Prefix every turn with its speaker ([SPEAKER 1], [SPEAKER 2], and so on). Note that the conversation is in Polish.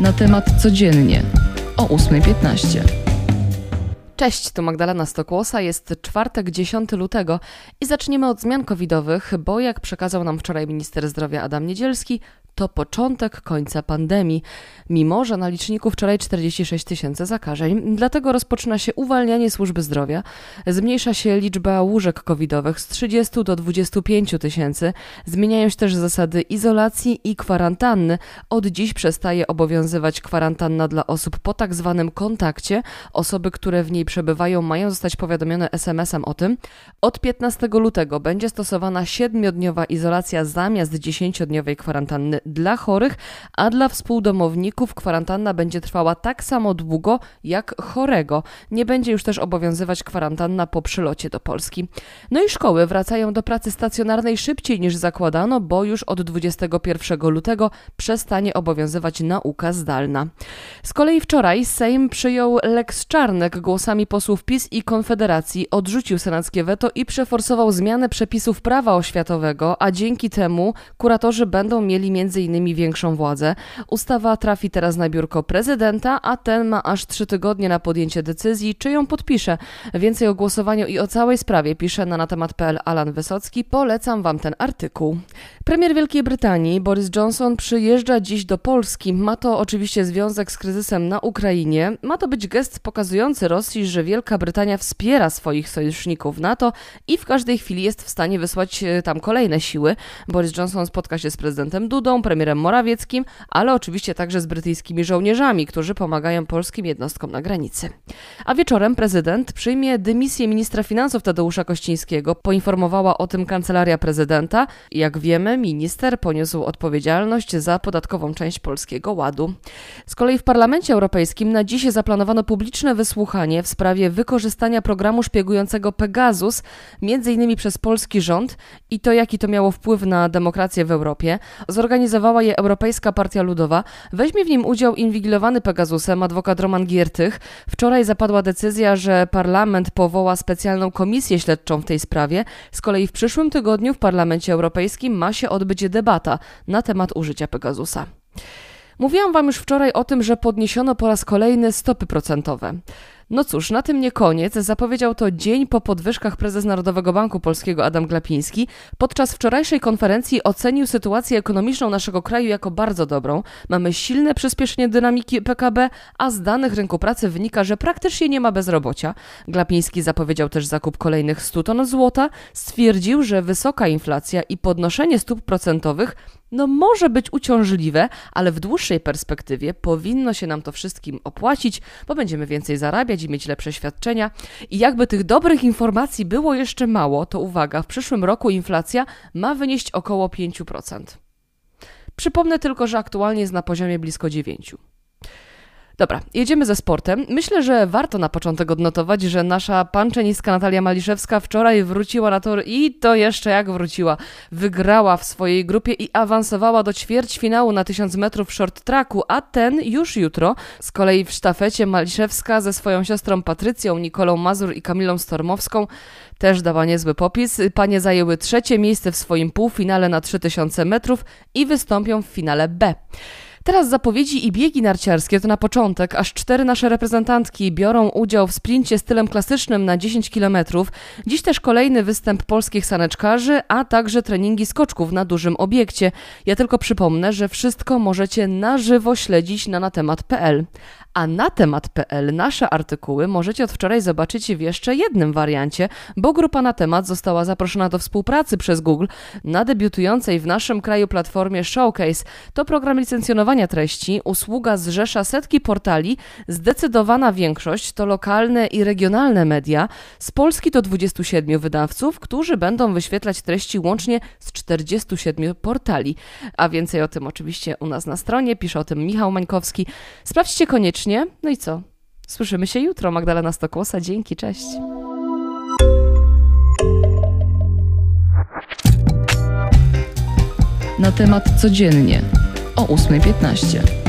[SPEAKER 1] Na temat codziennie o 8.15.
[SPEAKER 2] Cześć, tu Magdalena Stokłosa, jest czwartek 10 lutego i zaczniemy od zmian covidowych, bo jak przekazał nam wczoraj minister zdrowia Adam Niedzielski, to początek końca pandemii, mimo że na liczniku wczoraj 46 tysięcy zakażeń. Dlatego rozpoczyna się uwalnianie służby zdrowia. Zmniejsza się liczba łóżek covidowych z 30 do 25 tysięcy. Zmieniają się też zasady izolacji i kwarantanny. Od dziś przestaje obowiązywać kwarantanna dla osób po tak zwanym kontakcie. Osoby, które w niej przebywają, mają zostać powiadomione SMS-em o tym. Od 15 lutego będzie stosowana 7-dniowa izolacja zamiast 10-dniowej kwarantanny dla chorych, a dla współdomowników kwarantanna będzie trwała tak samo długo jak chorego. Nie będzie już też obowiązywać kwarantanna po przylocie do Polski. No i szkoły wracają do pracy stacjonarnej szybciej niż zakładano, bo już od 21 lutego przestanie obowiązywać nauka zdalna. Z kolei wczoraj Sejm przyjął Lex Czarnek głosami posłów PiS i Konfederacji, odrzucił senackie weto i przeforsował zmianę przepisów prawa oświatowego, a dzięki temu kuratorzy będą mieli między m.in. większą władzę. Ustawa trafi teraz na biurko prezydenta, a ten ma aż trzy tygodnie na podjęcie decyzji, czy ją podpisze. Więcej o głosowaniu i o całej sprawie pisze na natemat.pl Alan Wysocki. Polecam wam ten artykuł. Premier Wielkiej Brytanii Boris Johnson przyjeżdża dziś do Polski. Ma to oczywiście związek z kryzysem na Ukrainie. Ma to być gest pokazujący Rosji, że Wielka Brytania wspiera swoich sojuszników NATO i w każdej chwili jest w stanie wysłać e, tam kolejne siły. Boris Johnson spotka się z prezydentem Dudą, premierem Morawieckim, ale oczywiście także z brytyjskimi żołnierzami, którzy pomagają polskim jednostkom na granicy. A wieczorem prezydent przyjmie dymisję ministra finansów Tadeusza Kościńskiego. Poinformowała o tym kancelaria prezydenta. Jak wiemy, minister poniósł odpowiedzialność za podatkową część Polskiego Ładu. Z kolei w Parlamencie Europejskim na dziś zaplanowano publiczne wysłuchanie w sprawie wykorzystania programu szpiegującego Pegasus, między innymi przez polski rząd i to, jaki to miało wpływ na demokrację w Europie. Zorganizowano zorganizowała je Europejska Partia Ludowa. Weźmie w nim udział inwigilowany Pegasusem adwokat Roman Giertych. Wczoraj zapadła decyzja, że parlament powoła specjalną komisję śledczą w tej sprawie. Z kolei w przyszłym tygodniu w Parlamencie Europejskim ma się odbyć debata na temat użycia Pegasusa. Mówiłam Wam już wczoraj o tym, że podniesiono po raz kolejny stopy procentowe. No cóż, na tym nie koniec. Zapowiedział to dzień po podwyżkach prezes Narodowego Banku Polskiego Adam Glapiński. Podczas wczorajszej konferencji ocenił sytuację ekonomiczną naszego kraju jako bardzo dobrą. Mamy silne przyspieszenie dynamiki PKB, a z danych rynku pracy wynika, że praktycznie nie ma bezrobocia. Glapiński zapowiedział też zakup kolejnych 100 ton złota. Stwierdził, że wysoka inflacja i podnoszenie stóp procentowych no może być uciążliwe, ale w dłuższej perspektywie powinno się nam to wszystkim opłacić, bo będziemy więcej zarabiać i mieć lepsze świadczenia. I jakby tych dobrych informacji było jeszcze mało, to uwaga, w przyszłym roku inflacja ma wynieść około 5%. Przypomnę tylko, że aktualnie jest na poziomie blisko 9%. Dobra, jedziemy ze sportem. Myślę, że warto na początek odnotować, że nasza panczeniska Natalia Maliszewska wczoraj wróciła na tor i to jeszcze jak wróciła. Wygrała w swojej grupie i awansowała do ćwierćfinału na 1000 metrów short tracku, a ten już jutro. Z kolei w sztafecie Maliszewska ze swoją siostrą Patrycją, Nikolą Mazur i Kamilą Stormowską też dała niezły popis. Panie zajęły trzecie miejsce w swoim półfinale na 3000 metrów i wystąpią w finale B. Teraz zapowiedzi i biegi narciarskie to na początek. Aż cztery nasze reprezentantki biorą udział w sprincie stylem klasycznym na 10 km. Dziś też kolejny występ polskich saneczkarzy, a także treningi skoczków na dużym obiekcie. Ja tylko przypomnę, że wszystko możecie na żywo śledzić na natemat.pl. A na temat.pl nasze artykuły możecie od wczoraj zobaczyć w jeszcze jednym wariancie, bo grupa na temat została zaproszona do współpracy przez Google na debiutującej w naszym kraju platformie Showcase. To program licencjonowania treści, usługa zrzesza setki portali, zdecydowana większość to lokalne i regionalne media, z Polski to 27 wydawców, którzy będą wyświetlać treści łącznie z 47 portali. A więcej o tym oczywiście u nas na stronie, pisze o tym Michał Mańkowski. Sprawdźcie koniecznie no i co? Słyszymy się jutro. Magdalena Stokłosa. Dzięki, cześć.
[SPEAKER 1] Na temat codziennie o 8.15.